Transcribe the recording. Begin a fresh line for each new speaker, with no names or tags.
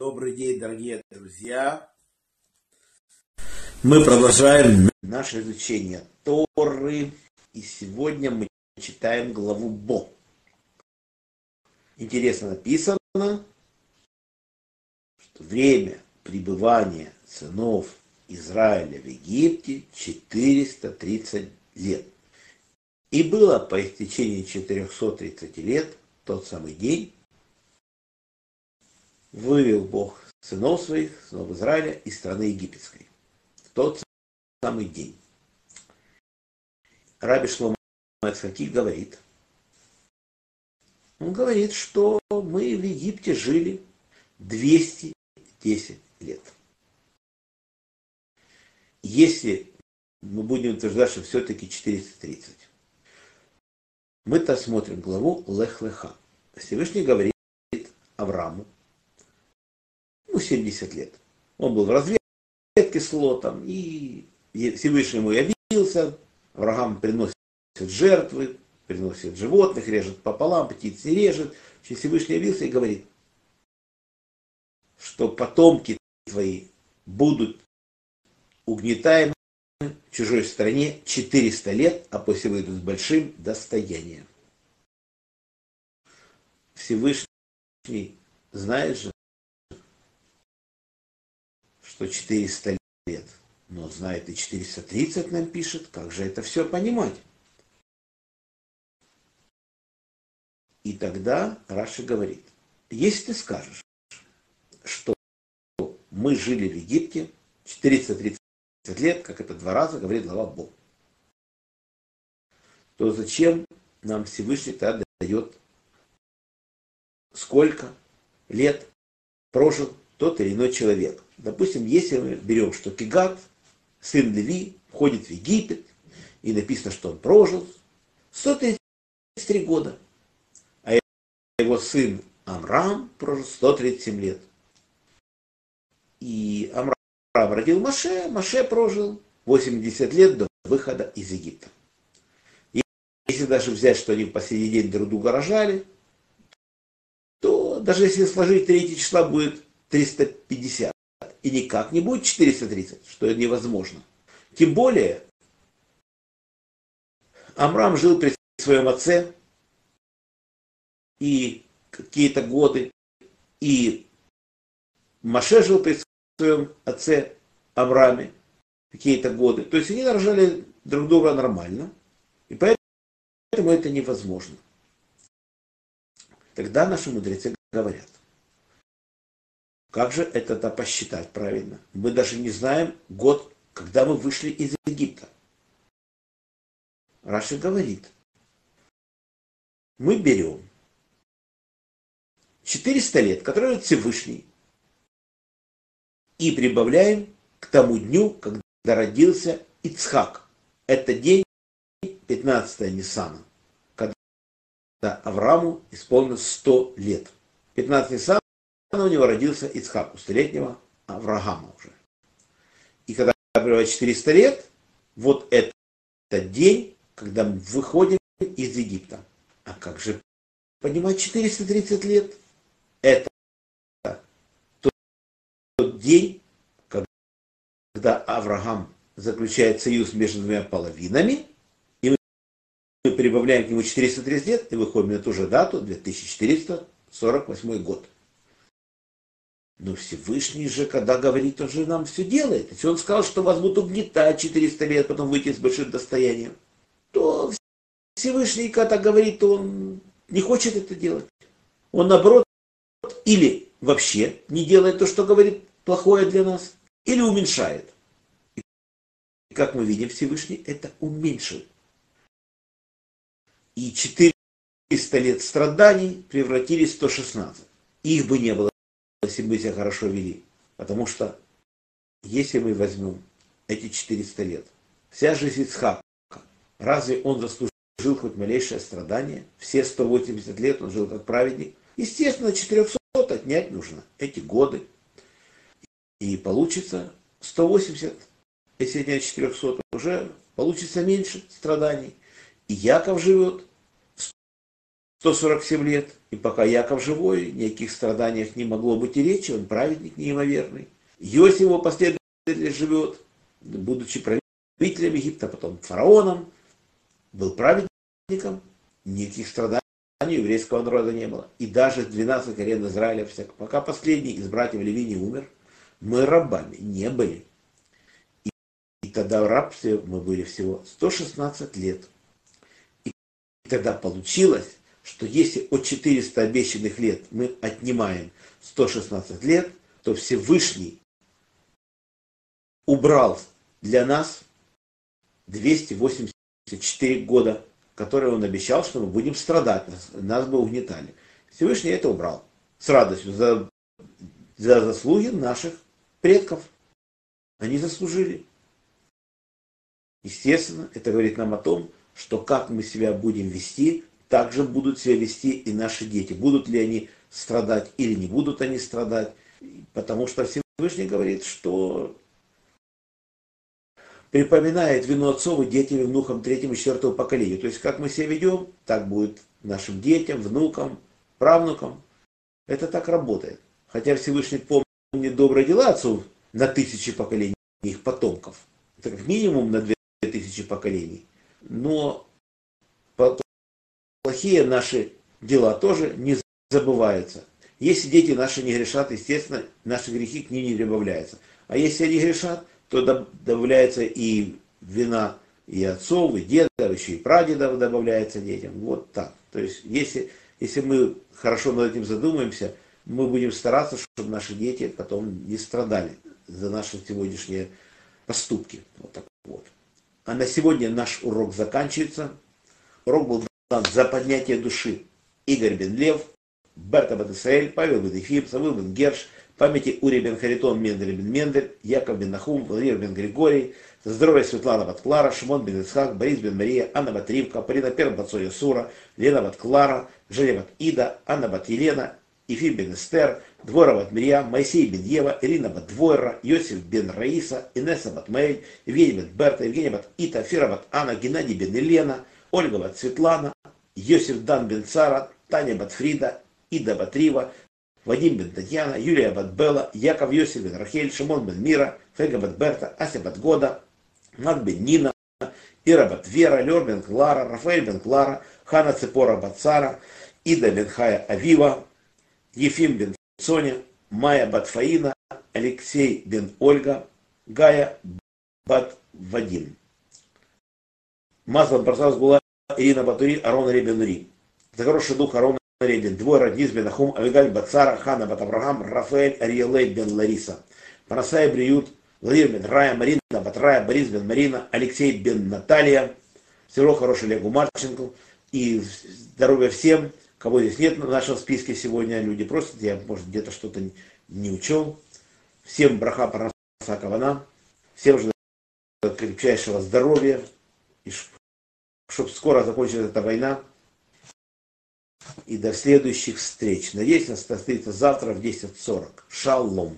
Добрый день, дорогие друзья. Мы продолжаем наше изучение Торы. И сегодня мы читаем главу Бо. Интересно написано, что время пребывания сынов Израиля в Египте 430 лет. И было по истечении 430 лет, тот самый день, вывел Бог сынов своих, сынов Израиля, из страны египетской. В тот самый день. Раби Шлома Ацхаки говорит, он говорит, что мы в Египте жили 210 лет. Если мы будем утверждать, что все-таки 430, мы-то смотрим главу Лех-Леха. Всевышний говорит Аврааму, ну, 70 лет. Он был в разведке с Лотом, и Всевышний ему явился, Авраам приносит жертвы, приносит животных, режет пополам, птиц режет. Всевышний явился и говорит, что потомки твои будут угнетаемы в чужой стране 400 лет, а после выйдут с большим достоянием. Всевышний знает же, что 400 лет, но знает и 430 нам пишет, как же это все понимать? И тогда Раша говорит, если ты скажешь, что мы жили в Египте 430 лет, как это два раза говорит глава Бог, то зачем нам Всевышний тогда дает сколько лет прожил тот или иной человек. Допустим, если мы берем, что Кигат, сын Леви, входит в Египет, и написано, что он прожил 133 года, а его сын Амрам прожил 137 лет. И Амрам родил Маше, Маше прожил 80 лет до выхода из Египта. И если даже взять, что они в последний день друг друга рожали, то даже если сложить третье числа будет 350 и никак не будет 430, что это невозможно. Тем более, Амрам жил при своем отце и какие-то годы, и Маше жил при своем отце Амраме какие-то годы. То есть они рожали друг друга нормально, и поэтому это невозможно. Тогда наши мудрецы говорят, как же это-то посчитать правильно? Мы даже не знаем год, когда мы вышли из Египта. Раши говорит, мы берем 400 лет, которые Всевышний, и прибавляем к тому дню, когда родился Ицхак. Это день 15 Ниссана, когда Аврааму исполнилось 100 лет. 15 Ниссана у него родился Ицхак, у столетнего Авраама уже. И когда прибывает 400 лет, вот это день, когда мы выходим из Египта. А как же понимать 430 лет? Это тот день, когда Авраам заключает союз между двумя половинами, и мы прибавляем к нему 430 лет, и выходим на ту же дату, 2448 год. Но Всевышний же, когда говорит, он же нам все делает. Если он сказал, что вас будут угнетать 400 лет, потом выйти с большим достоянием, то Всевышний, когда говорит, он не хочет это делать. Он наоборот или вообще не делает то, что говорит плохое для нас, или уменьшает. И как мы видим, Всевышний это уменьшил. И 400 лет страданий превратились в 116. Их бы не было если мы себя хорошо вели. Потому что если мы возьмем эти 400 лет, вся жизнь Ицхака, разве он заслужил хоть малейшее страдание? Все 180 лет он жил как праведник. Естественно, 400 отнять нужно эти годы. И получится 180, если отнять 400, уже получится меньше страданий. И Яков живет 147 лет, и пока Яков живой, никаких страданиях не могло быть и речи, он праведник неимоверный. Иосиф его последователь живет, будучи правителем Египта, потом фараоном, был праведником, никаких страданий у еврейского народа не было. И даже 12 колен Израиля, пока последний из братьев Леви не умер, мы рабами не были. И, и тогда в рабстве мы были всего 116 лет. И тогда получилось, что если от 400 обещанных лет мы отнимаем 116 лет, то Всевышний убрал для нас 284 года, которые он обещал, что мы будем страдать, нас, нас бы угнетали. Всевышний это убрал с радостью за, за заслуги наших предков. Они заслужили. Естественно, это говорит нам о том, что как мы себя будем вести, так же будут себя вести и наши дети. Будут ли они страдать или не будут они страдать. Потому что Всевышний говорит, что припоминает вину отцов и детям и внукам третьему и четвертому поколению. То есть, как мы себя ведем, так будет нашим детям, внукам, правнукам. Это так работает. Хотя Всевышний помнит добрые дела отцов на тысячи поколений их потомков. Это как минимум на две тысячи поколений. Но плохие наши дела тоже не забываются. Если дети наши не грешат, естественно, наши грехи к ним не добавляются. А если они грешат, то добавляется и вина и отцов, и дедов, еще и прадедов добавляется детям. Вот так. То есть, если, если мы хорошо над этим задумаемся, мы будем стараться, чтобы наши дети потом не страдали за наши сегодняшние поступки. Вот так вот. А на сегодня наш урок заканчивается. Урок был за поднятие души. Игорь Бен Лев, Берта Батисраэль, Павел Бен Ефим, Савыл Бен Герш, памяти Ури бен Харитон, Мендель бен Мендель, Яков бен Нахум, Владимир бен Григорий, здоровье Светлана Батклара, Шимон бен Исхак, Борис бен Мария, Анна бат Ривка, Полина Перм бат Соя Сура, Лена бат Клара, Женя бат Ида, Анна бат Елена, Ефим бен Эстер, Двора бат Мирьям, Моисей бен Ева, Ирина бат Двойра, Йосиф бен Раиса, Инесса бат Мэйль, Евгений бен Берта, Евгения бат Ита, Фира бат Анна, Геннадий бен Елена, Ольга бат Светлана, Йосиф дан бен Цара, Таня бат Фрида, Ида бат Рива, Вадим бен Татьяна, Юлия Батбела, Яков Йосиф бен Рахель, Шимон бен Мира, Фега бат Берта, Ася бат Года, Над бен Нина, Ира бат Вера, Лер бен Клара, Рафаэль бен Клара, Хана Цепора бат Сара, Ида бен Хая Авива, Ефим бен Соня, Майя бат Фаина, Алексей бен Ольга, Гая бат Вадим. Масло бросалось была Ирина Батури, Арон Ребен Ри. За хороший дух Арона Ребен, двое родниц бен Ахум, Авигаль Бацара, Хана бат Авраам, Рафаэль, Ариелей бен Лариса. Парасай Бриют, Владимир бен Рая, Марина бат Рая, Борис бен Марина, Алексей бен Наталья. Всего хорошего Олегу Марченко. И здоровья всем, кого здесь нет на нашем списке сегодня. Люди просят, я, может, где-то что-то не учел. Всем браха параса кавана. Всем же крепчайшего здоровья. И чтобы скоро закончилась эта война. И до следующих встреч. Надеюсь, нас состоится завтра в 10.40. Шалом.